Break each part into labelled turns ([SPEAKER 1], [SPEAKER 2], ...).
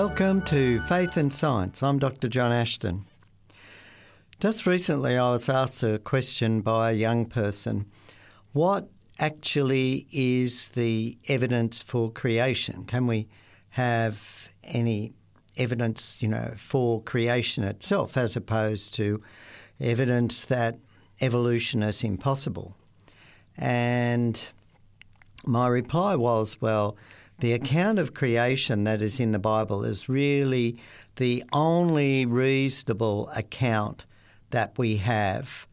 [SPEAKER 1] Welcome to Faith and Science. I'm Dr. John Ashton. Just recently, I was asked a question by a young person What actually is the evidence for creation? Can we have any evidence, you know, for creation itself as opposed to evidence that evolution is impossible? And my reply was, well, the account of creation that is in the Bible is really the only reasonable account that we have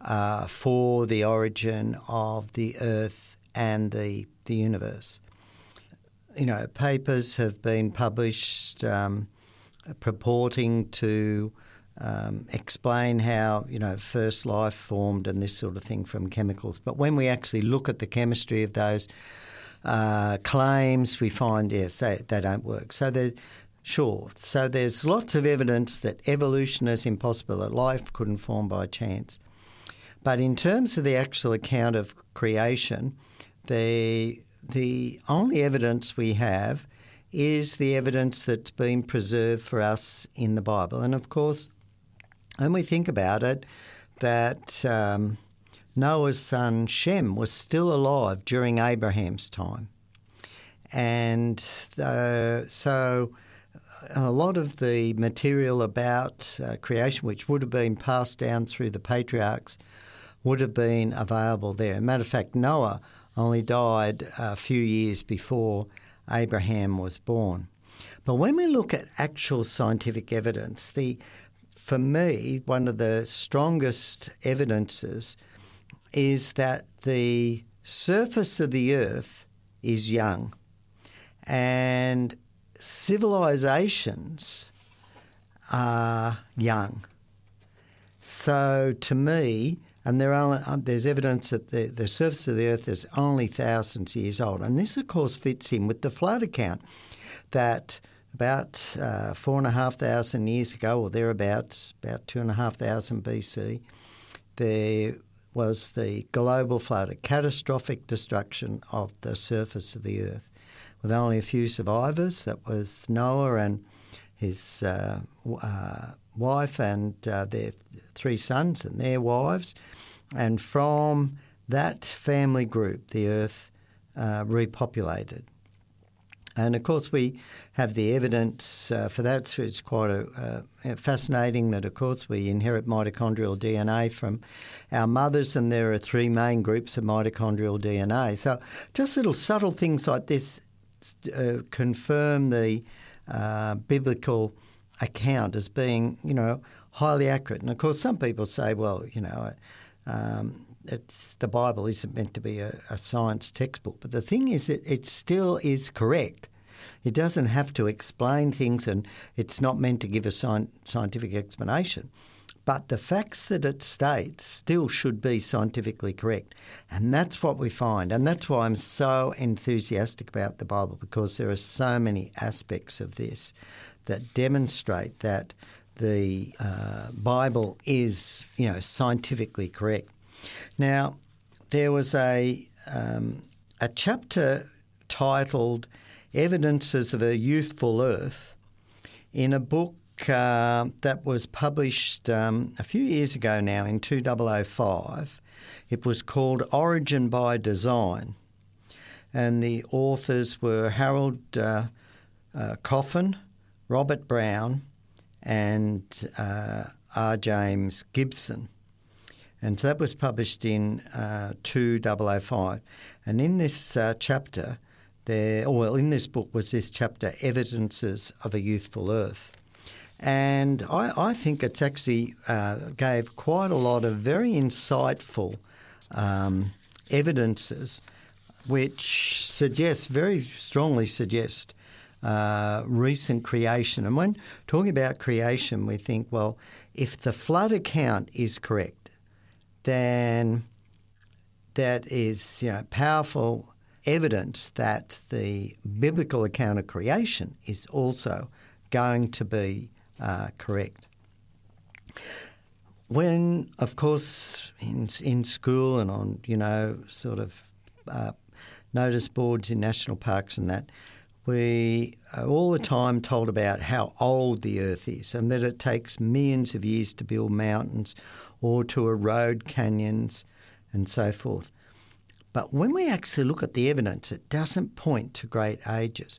[SPEAKER 1] uh, for the origin of the earth and the, the universe. You know, papers have been published um, purporting to um, explain how, you know, first life formed and this sort of thing from chemicals. But when we actually look at the chemistry of those uh, claims, we find, yes, they, they don't work. So the Sure. So there's lots of evidence that evolution is impossible, that life couldn't form by chance. But in terms of the actual account of creation, the the only evidence we have is the evidence that's been preserved for us in the Bible. And of course, when we think about it, that um, Noah's son Shem was still alive during Abraham's time. And uh, so a lot of the material about uh, creation, which would have been passed down through the patriarchs, would have been available there. matter of fact, Noah only died a few years before Abraham was born. But when we look at actual scientific evidence, the for me, one of the strongest evidences is that the surface of the earth is young. And civilizations are young. So to me, and there are, um, there's evidence that the, the surface of the earth is only thousands of years old. And this, of course, fits in with the flood account that about uh, four and a half thousand years ago, or thereabouts, about two and a half thousand BC, there was the global flood, a catastrophic destruction of the surface of the earth with only a few survivors. That was Noah and his uh, uh, wife and uh, their three sons and their wives. And from that family group, the earth uh, repopulated. And of course, we have the evidence uh, for that. It's quite a, uh, fascinating that, of course, we inherit mitochondrial DNA from our mothers, and there are three main groups of mitochondrial DNA. So, just little subtle things like this uh, confirm the uh, biblical account as being, you know, highly accurate. And of course, some people say, well, you know, um, it's the Bible isn't meant to be a, a science textbook, but the thing is, that it still is correct. It doesn't have to explain things, and it's not meant to give a scientific explanation. But the facts that it states still should be scientifically correct. And that's what we find. And that's why I'm so enthusiastic about the Bible, because there are so many aspects of this that demonstrate that the uh, Bible is, you know, scientifically correct. Now, there was a um, a chapter titled "Evidences of a Youthful Earth" in a book uh, that was published um, a few years ago now in 2005. It was called Origin by Design, and the authors were Harold uh, uh, Coffin, Robert Brown, and uh, R. James Gibson. And so that was published in uh, 2005. And in this uh, chapter, there, well, in this book was this chapter, Evidences of a Youthful Earth. And I, I think it's actually uh, gave quite a lot of very insightful um, evidences which suggest, very strongly suggest, uh, recent creation. And when talking about creation, we think, well, if the flood account is correct, then that is you know, powerful evidence that the biblical account of creation is also going to be uh, correct. When, of course, in, in school and on, you know, sort of uh, notice boards in national parks and that, we are all the time told about how old the Earth is and that it takes millions of years to build mountains or to erode canyons and so forth. But when we actually look at the evidence, it doesn't point to great ages.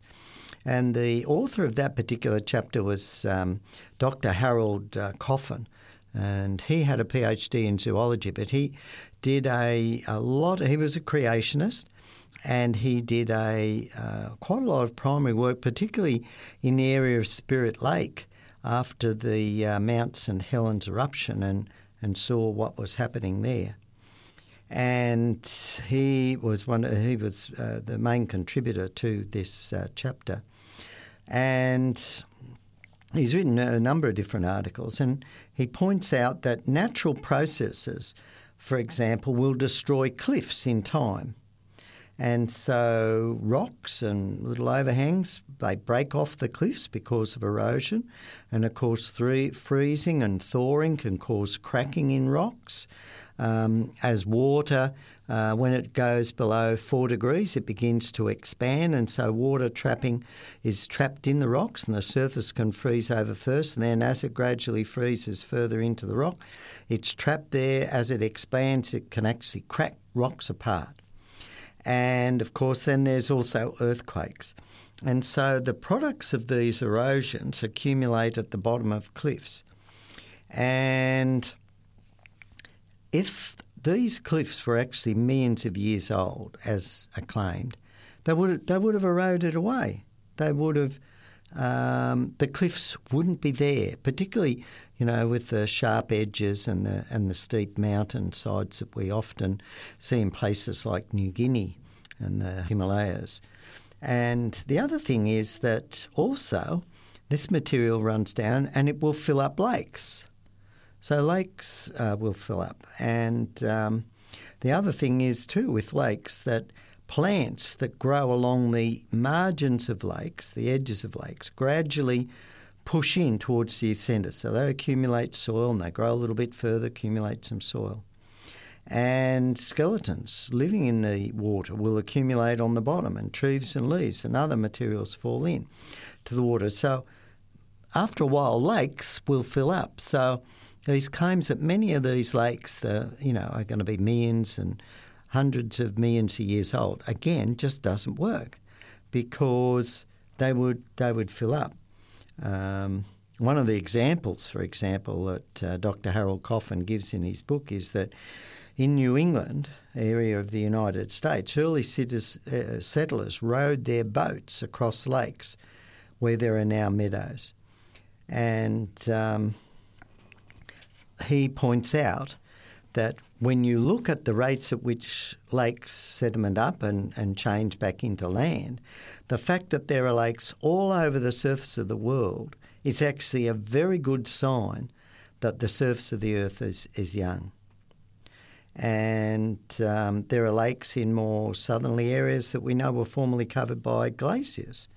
[SPEAKER 1] And the author of that particular chapter was um, Dr. Harold uh, Coffin, and he had a PhD in zoology, but he did a, a lot, he was a creationist. And he did a uh, quite a lot of primary work, particularly in the area of Spirit Lake after the uh, Mount St Helens eruption, and, and saw what was happening there and he was one. He was uh, the main contributor to this uh, chapter, and he's written a number of different articles, and he points out that natural processes, for example, will destroy cliffs in time. And so rocks and little overhangs, they break off the cliffs because of erosion. And of course, freezing and thawing can cause cracking in rocks. Um, as water, uh, when it goes below four degrees, it begins to expand, and so water trapping is trapped in the rocks, and the surface can freeze over first. And then, as it gradually freezes further into the rock, it's trapped there. As it expands, it can actually crack rocks apart. And of course, then there's also earthquakes. And so the products of these erosions accumulate at the bottom of cliffs. And if these cliffs were actually millions of years old, as acclaimed, they would they would have eroded away. They would have um, the cliffs wouldn't be there, particularly you know with the sharp edges and the and the steep mountain sides that we often see in places like New Guinea and the Himalayas. And the other thing is that also this material runs down and it will fill up lakes. So lakes uh, will fill up. And um, the other thing is, too, with lakes, that plants that grow along the margins of lakes, the edges of lakes, gradually push in towards the centre. So they accumulate soil and they grow a little bit further, accumulate some soil. And skeletons living in the water will accumulate on the bottom, and trees and leaves and other materials fall in to the water. So after a while, lakes will fill up. So these claims that many of these lakes, the, you know, are going to be millions and hundreds of millions of years old, again, just doesn't work because they would they would fill up. Um, one of the examples, for example, that uh, Dr. Harold Coffin gives in his book is that in New England, area of the United States, early uh, settlers rowed their boats across lakes where there are now meadows. And um, he points out that when you look at the rates at which lakes sediment up and, and change back into land, the fact that there are lakes all over the surface of the world is actually a very good sign that the surface of the earth is, is young. And um, there are lakes in more southerly areas that we know were formerly covered by glaciers.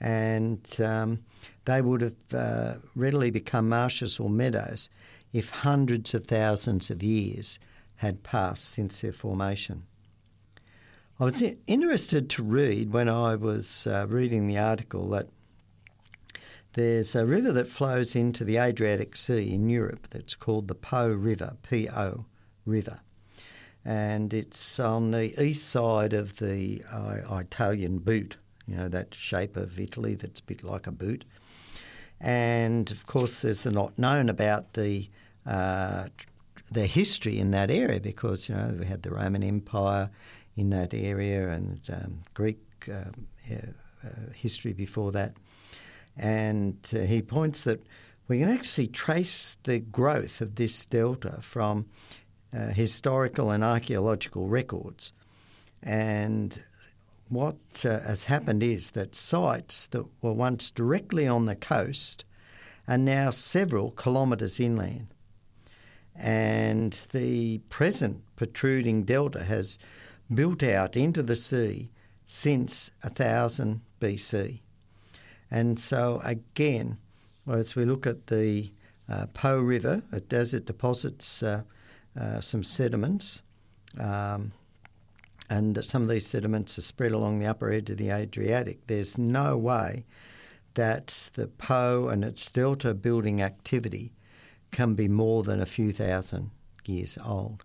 [SPEAKER 1] And um, they would have uh, readily become marshes or meadows if hundreds of thousands of years had passed since their formation. I was interested to read when I was uh, reading the article that there's a river that flows into the Adriatic Sea in Europe that's called the Po River, P O River. And it's on the east side of the uh, Italian boot, you know, that shape of Italy that's a bit like a boot. And of course, there's a lot known about the uh, the history in that area because you know we had the Roman Empire in that area and um, Greek uh, uh, history before that, and uh, he points that we can actually trace the growth of this delta from uh, historical and archaeological records, and what uh, has happened is that sites that were once directly on the coast are now several kilometres inland. And the present protruding delta has built out into the sea since 1000 BC. And so, again, as we look at the uh, Po River, it does it deposits uh, uh, some sediments. Um, and some of these sediments are spread along the upper edge of the Adriatic, there's no way that the Po and its delta building activity can be more than a few thousand years old.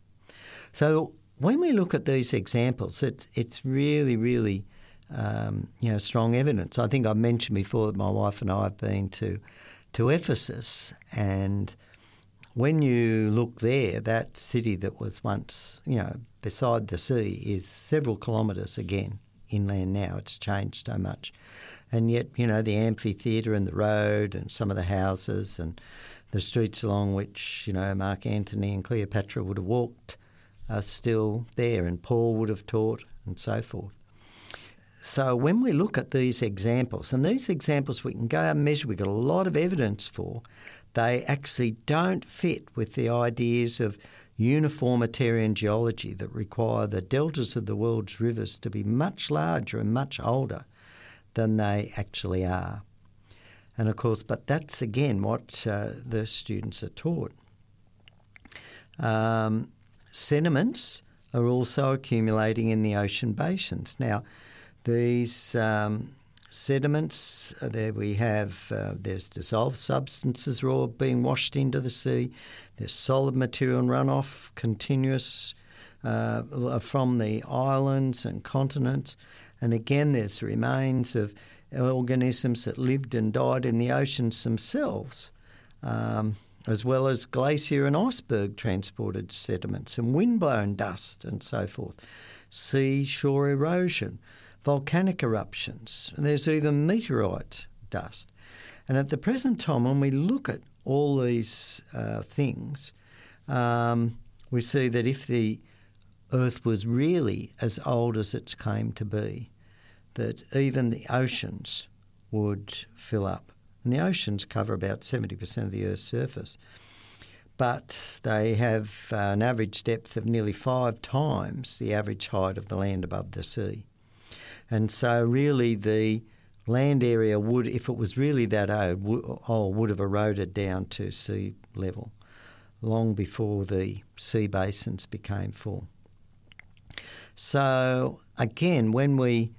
[SPEAKER 1] So when we look at these examples, it, it's really, really um, you know strong evidence. I think I mentioned before that my wife and I have been to to Ephesus, and when you look there, that city that was once you know beside the sea is several kilometres again inland now. It's changed so much, and yet you know the amphitheatre and the road and some of the houses and the streets along which you know Mark Antony and Cleopatra would have walked are still there, and Paul would have taught, and so forth. So when we look at these examples, and these examples we can go and measure, we've got a lot of evidence for, they actually don't fit with the ideas of uniformitarian geology that require the deltas of the world's rivers to be much larger and much older than they actually are. And of course, but that's again what uh, the students are taught. Um, sediments are also accumulating in the ocean basins. Now, these um, sediments, uh, there we have, uh, there's dissolved substances raw being washed into the sea, there's solid material and runoff, continuous uh, from the islands and continents, and again there's remains of organisms that lived and died in the oceans themselves. Um, as well as glacier and iceberg transported sediments and windblown dust and so forth, seashore erosion, volcanic eruptions, and there's even meteorite dust. And at the present time, when we look at all these uh, things, um, we see that if the Earth was really as old as it's claimed to be, that even the oceans would fill up. And the oceans cover about 70% of the Earth's surface. But they have uh, an average depth of nearly five times the average height of the land above the sea. And so, really, the land area would, if it was really that old, old would have eroded down to sea level long before the sea basins became full. So, again, when we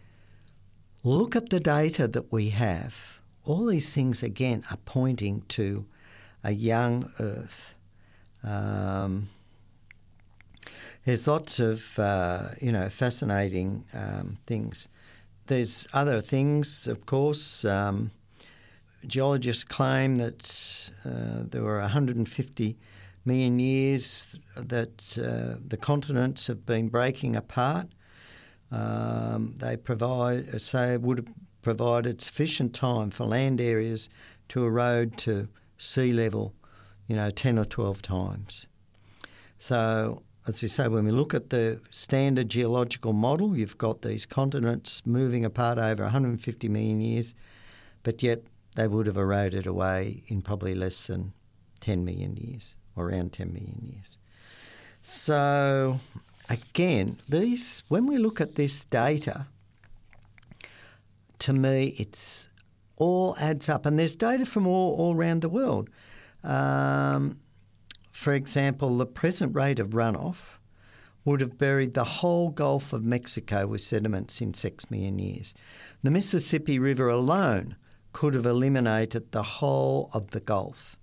[SPEAKER 1] look at the data that we have, all these things again are pointing to a young Earth. Um, there's lots of uh, you know fascinating um, things. There's other things, of course. Um, geologists claim that uh, there were 150 million years that uh, the continents have been breaking apart. Um, they provide, say, would have provided sufficient time for land areas to erode to sea level, you know, 10 or 12 times. So, as we say, when we look at the standard geological model, you've got these continents moving apart over 150 million years, but yet they would have eroded away in probably less than 10 million years, or around 10 million years. So, again, these when we look at this data, to me, it's all adds up, and there's data from all, all around the world. Um, for example, the present rate of runoff would have buried the whole Gulf of Mexico with sediments in six million years. The Mississippi River alone could have eliminated the whole of the Gulf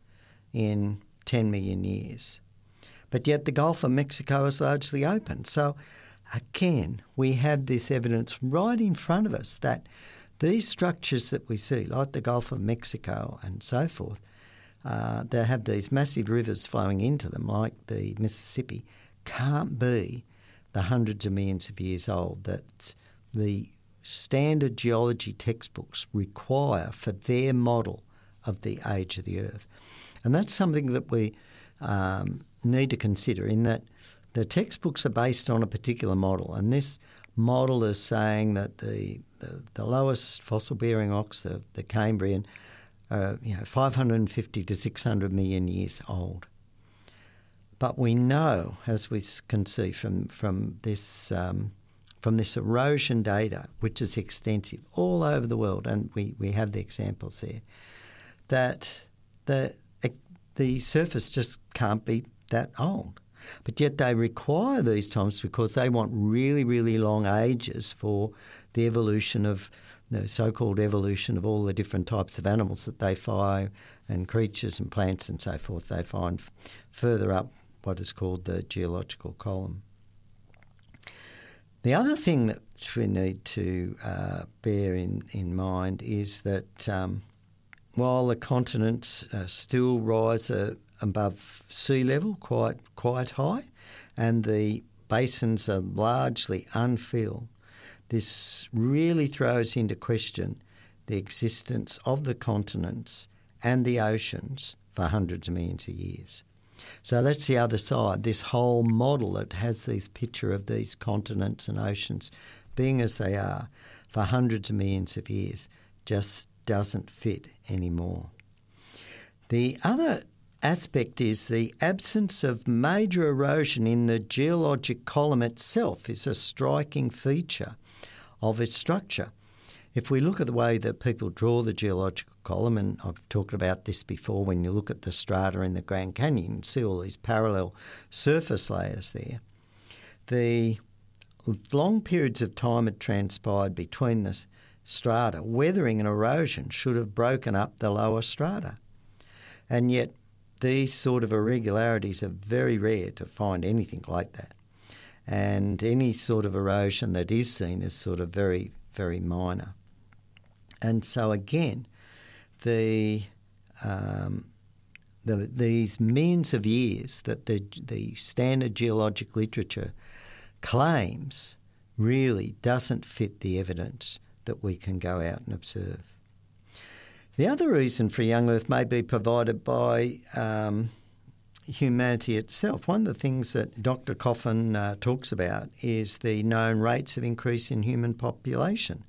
[SPEAKER 1] in 10 million years. But yet the Gulf of Mexico is largely open. So again, we have this evidence right in front of us that these structures that we see, like the Gulf of Mexico and so forth, uh, that have these massive rivers flowing into them, like the Mississippi, can't be the hundreds of millions of years old that the standard geology textbooks require for their model of the age of the Earth. And that's something that we um, need to consider in that the textbooks are based on a particular model, and this model is saying that the, the, the lowest fossil bearing rocks, the, the Cambrian, are you know, 550 to 600 million years old. But we know, as we can see from, from, this, um, from this erosion data, which is extensive all over the world, and we, we have the examples there, that the, the surface just can't be that old. But yet they require these times because they want really, really long ages for the evolution of the so-called evolution of all the different types of animals that they find and creatures and plants and so forth they find further up what is called the geological column. The other thing that we need to uh, bear in, in mind is that um, while the continents uh, still rise uh, above sea level quite quite high, and the basins are largely unfilled, this really throws into question the existence of the continents and the oceans for hundreds of millions of years. So that's the other side. This whole model that has this picture of these continents and oceans being as they are for hundreds of millions of years just doesn't fit anymore. The other aspect is the absence of major erosion in the geologic column itself is a striking feature of its structure. If we look at the way that people draw the geological column, and I've talked about this before, when you look at the strata in the Grand Canyon, you see all these parallel surface layers there. The long periods of time had transpired between the strata. Weathering and erosion should have broken up the lower strata. And yet, these sort of irregularities are very rare to find anything like that. And any sort of erosion that is seen is sort of very, very minor. And so again, the, um, the these millions of years that the the standard geologic literature claims really doesn't fit the evidence that we can go out and observe. The other reason for young Earth may be provided by um, humanity itself. One of the things that Dr. Coffin uh, talks about is the known rates of increase in human population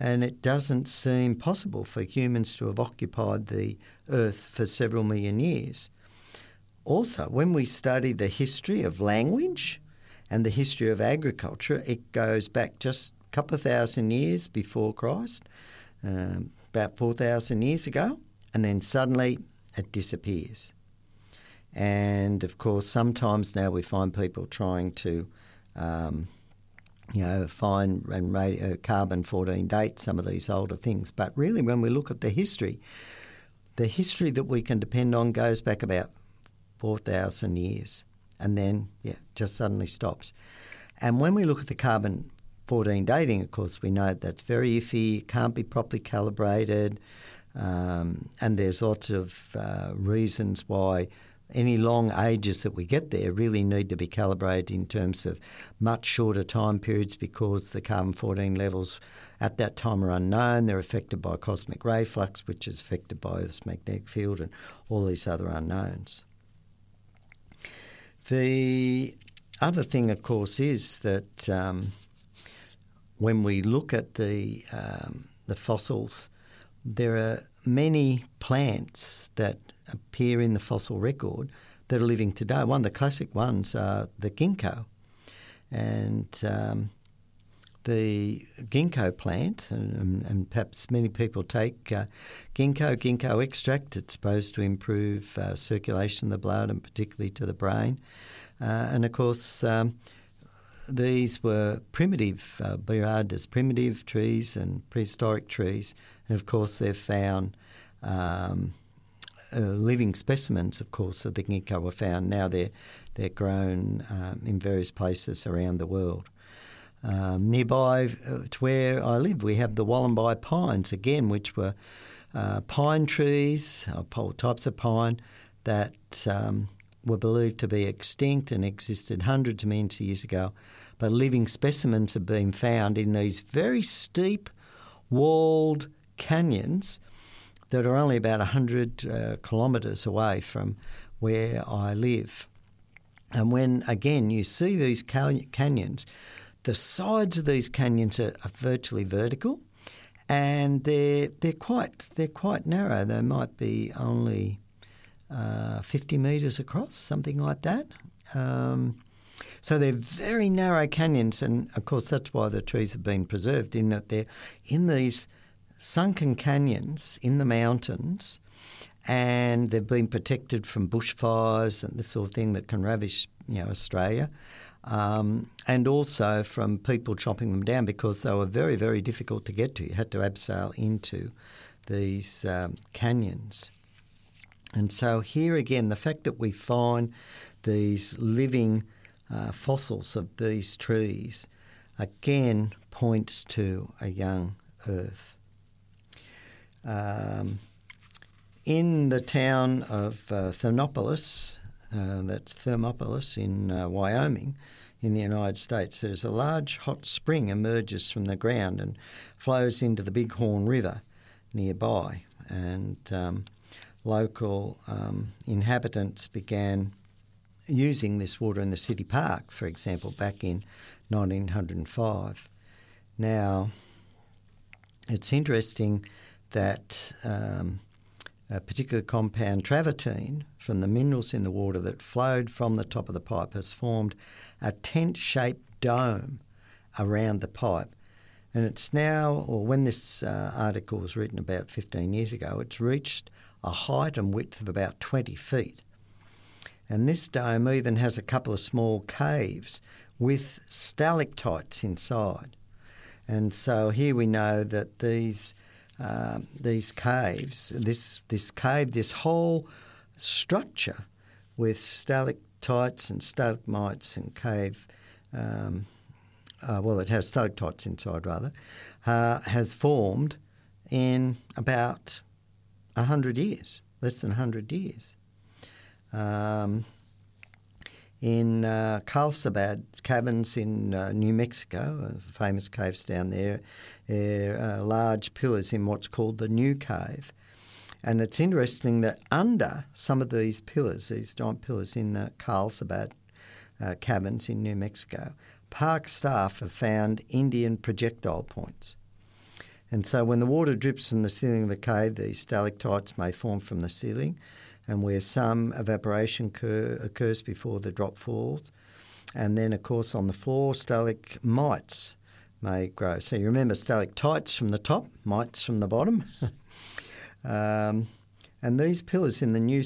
[SPEAKER 1] and it doesn't seem possible for humans to have occupied the earth for several million years. Also, when we study the history of language and the history of agriculture, it goes back just a couple of thousand years before Christ, um, about 4,000 years ago, and then suddenly it disappears. And of course, sometimes now we find people trying to um, you know, find and uh, carbon 14 date some of these older things. But really, when we look at the history, the history that we can depend on goes back about 4,000 years and then, yeah, just suddenly stops. And when we look at the carbon 14 dating, of course, we know that's very iffy, can't be properly calibrated, um, and there's lots of uh, reasons why any long ages that we get there really need to be calibrated in terms of much shorter time periods because the carbon 14 levels at that time are unknown. They're affected by cosmic ray flux, which is affected by this magnetic field and all these other unknowns. The other thing, of course, is that um, when we look at the um, the fossils, there are many plants that appear in the fossil record that are living today. One of the classic ones are the ginkgo. And um, the ginkgo plant, and, and, perhaps many people take uh, ginkgo, ginkgo extract. It's supposed to improve uh, circulation of the blood and particularly to the brain. Uh, and of course, um, these were primitive, uh, as primitive trees and prehistoric trees. And of course, they're found um, uh, living specimens, of course, of the ginkgo were found. Now they're they're grown um, in various places around the world. Um, nearby uh, to where I live, we have the Wollemi pines again, which were uh, pine trees, all types of pine that um, were believed to be extinct and existed hundreds of millions of years ago. But living specimens have been found in these very steep, walled canyons that are only about 100 uh, kilometres away from where I live. And when, again, you see these canyons, the sides of these canyons are, are virtually vertical and they're, they're, quite, they're quite narrow. They might be only uh, 50 metres across, something like that. Um, so they're very narrow canyons, and of course that's why the trees have been preserved in that they're in these sunken canyons in the mountains, and they've been protected from bushfires and this sort of thing that can ravish you know Australia. Um, and also from people chopping them down because they were very, very difficult to get to. You had to abseil into these um, canyons. And so, here again, the fact that we find these living uh, fossils of these trees again points to a young earth. Um, in the town of uh, Thermopolis, uh, that's Thermopolis in uh, Wyoming, in the United States, there's a large hot spring emerges from the ground and flows into the Bighorn River nearby. And um, local um, inhabitants began using this water in the city park, for example, back in 1905. Now, it's interesting that um, a particular compound, travertine, from the minerals in the water that flowed from the top of the pipe has formed a tent shaped dome around the pipe. And it's now, or when this uh, article was written about 15 years ago, it's reached a height and width of about 20 feet. And this dome even has a couple of small caves with stalactites inside. And so here we know that these um, these caves, this this cave, this whole structure with stalactites and stalagmites and cave, um, uh, well, it has stalactites inside rather, uh, has formed in about hundred years, less than hundred years. Um, in uh, Carlsbad Caverns in uh, New Mexico, famous caves down there, there are large pillars in what's called the New Cave. And it's interesting that under some of these pillars, these giant pillars in the Carlsbad uh, Caverns in New Mexico, park staff have found Indian projectile points. And so when the water drips from the ceiling of the cave, these stalactites may form from the ceiling and where some evaporation occur, occurs before the drop falls. And then, of course, on the floor, stalagmites may grow. So you remember stalactites from the top, mites from the bottom. um, and these pillars in the new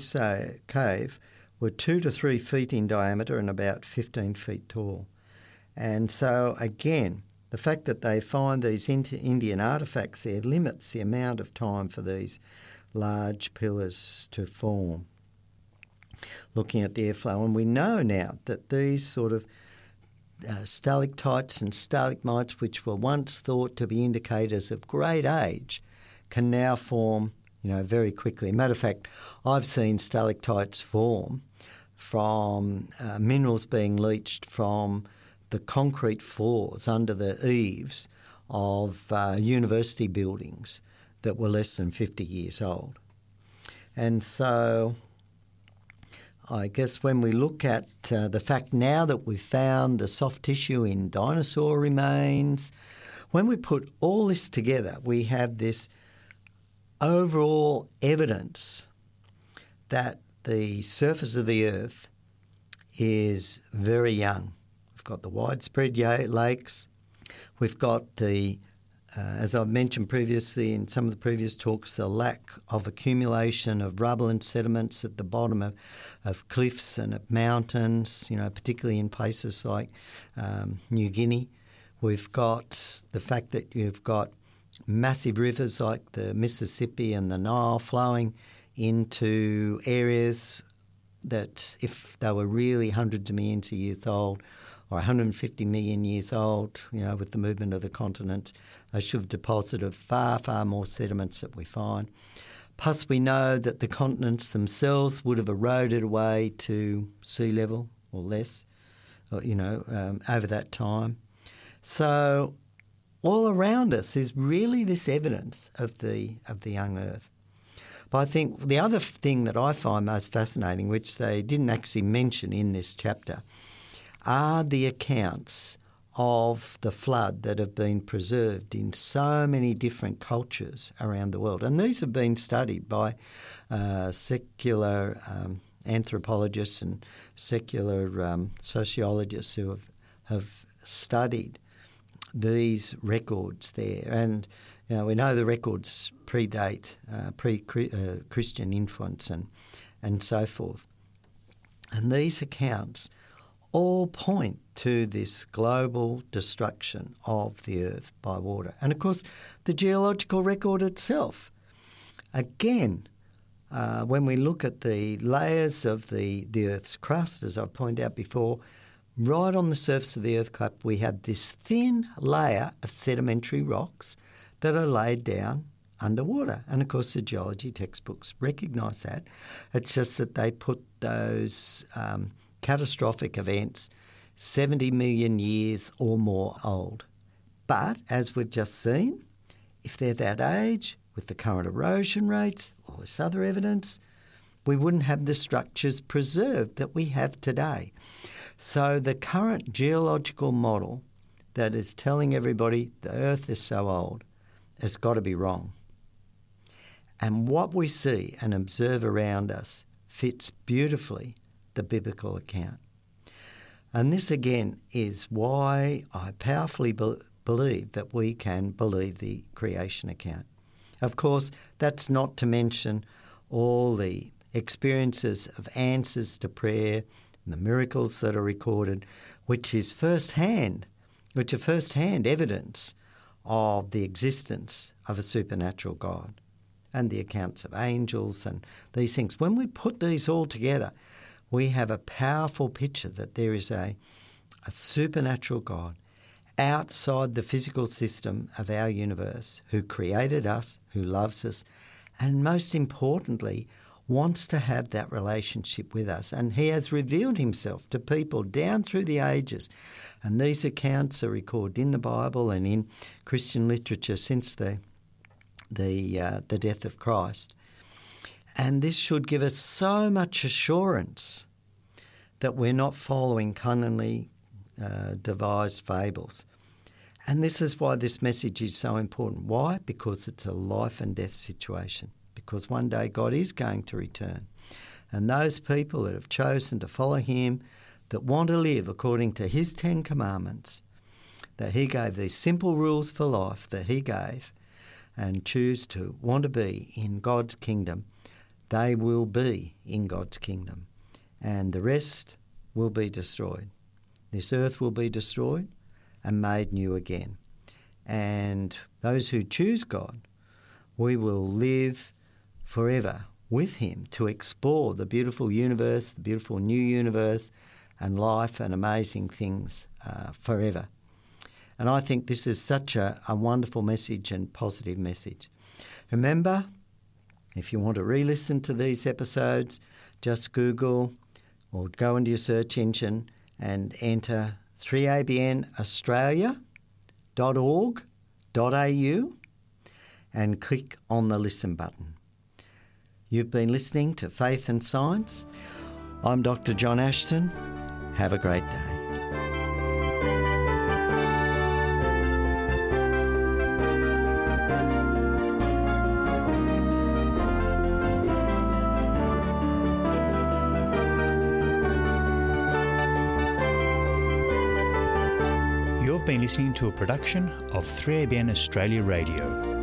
[SPEAKER 1] cave were two to three feet in diameter and about 15 feet tall. And so, again, the fact that they find these Indian artefacts there limits the amount of time for these large pillars to form. Looking at the airflow, and we know now that these sort of uh, stalactites and stalagmites, which were once thought to be indicators of great age, can now form, you know, very quickly. Matter of fact, I've seen stalactites form from uh, minerals being leached from the concrete floors under the eaves of uh, university buildings that were less than 50 years old. And so I guess when we look at uh, the fact now that we've found the soft tissue in dinosaur remains, when we put all this together, we have this overall evidence that the surface of the earth is very young. Got the widespread lakes, we've got the uh, as I've mentioned previously in some of the previous talks, the lack of accumulation of rubble and sediments at the bottom of, of cliffs and at mountains, you know, particularly in places like um, New Guinea. We've got the fact that you've got massive rivers like the Mississippi and the Nile flowing into areas that, if they were really hundreds of millions of years old, or 150 million years old, you know, with the movement of the continent, they should have deposited far, far more sediments that we find. Plus, we know that the continents themselves would have eroded away to sea level or less, or, you know, um, over that time. So, all around us is really this evidence of the of the young Earth. But I think the other thing that I find most fascinating, which they didn't actually mention in this chapter, are the accounts of the flood that have been preserved in so many different cultures around the world. And these have been studied by uh, secular um, anthropologists and secular um, sociologists who have, have studied these records there. And you know, we know the records predate uh, pre uh, Christian influence and, and so forth. And these accounts all point to this global destruction of the earth by water. And of course, the geological record itself. Again, uh, when we look at the layers of the, the Earth's crust, as I've pointed out before, right on the surface of the Earth cup, we have this thin layer of sedimentary rocks that are laid down underwater. And of course, the geology textbooks recognise that. It's just that they put those um, catastrophic events 70 million years or more old. But as we've just seen, if they're that age, with the current erosion rates, all this other evidence, we wouldn't have the structures preserved that we have today. So the current geological model that is telling everybody the Earth is so old has got to be wrong. And what we see and observe around us fits beautifully the biblical account. And this again is why I powerfully be- believe that we can believe the creation account. Of course, that's not to mention all the experiences of answers to prayer and the miracles that are recorded, which is first hand, which are first hand evidence of the existence of a supernatural God and the accounts of angels and these things. When we put these all together, we have a powerful picture that there is a, a supernatural God outside the physical system of our universe who created us, who loves us, and most importantly, wants to have that relationship with us. And he has revealed himself to people down through the ages. And these accounts are recorded in the Bible and in Christian literature since the, the, uh, the death of Christ. And this should give us so much assurance that we're not following cunningly uh, devised fables. And this is why this message is so important. Why? Because it's a life and death situation because one day God is going to return. And those people that have chosen to follow Him, that want to live according to His Ten Commandments, that He gave these simple rules for life that He gave, and choose to want to be in God's kingdom, they will be in God's kingdom. And the rest will be destroyed. This earth will be destroyed and made new again. And those who choose God, we will live forever with Him to explore the beautiful universe, the beautiful new universe, and life and amazing things uh, forever. And I think this is such a, a wonderful message and positive message. Remember, if you want to re listen to these episodes, just Google or go into your search engine and enter 3abnaustralia.org.au and click on the listen button. You've been listening to Faith and Science. I'm Dr. John Ashton. Have a great day.
[SPEAKER 2] To a production of 3ABN Australia Radio.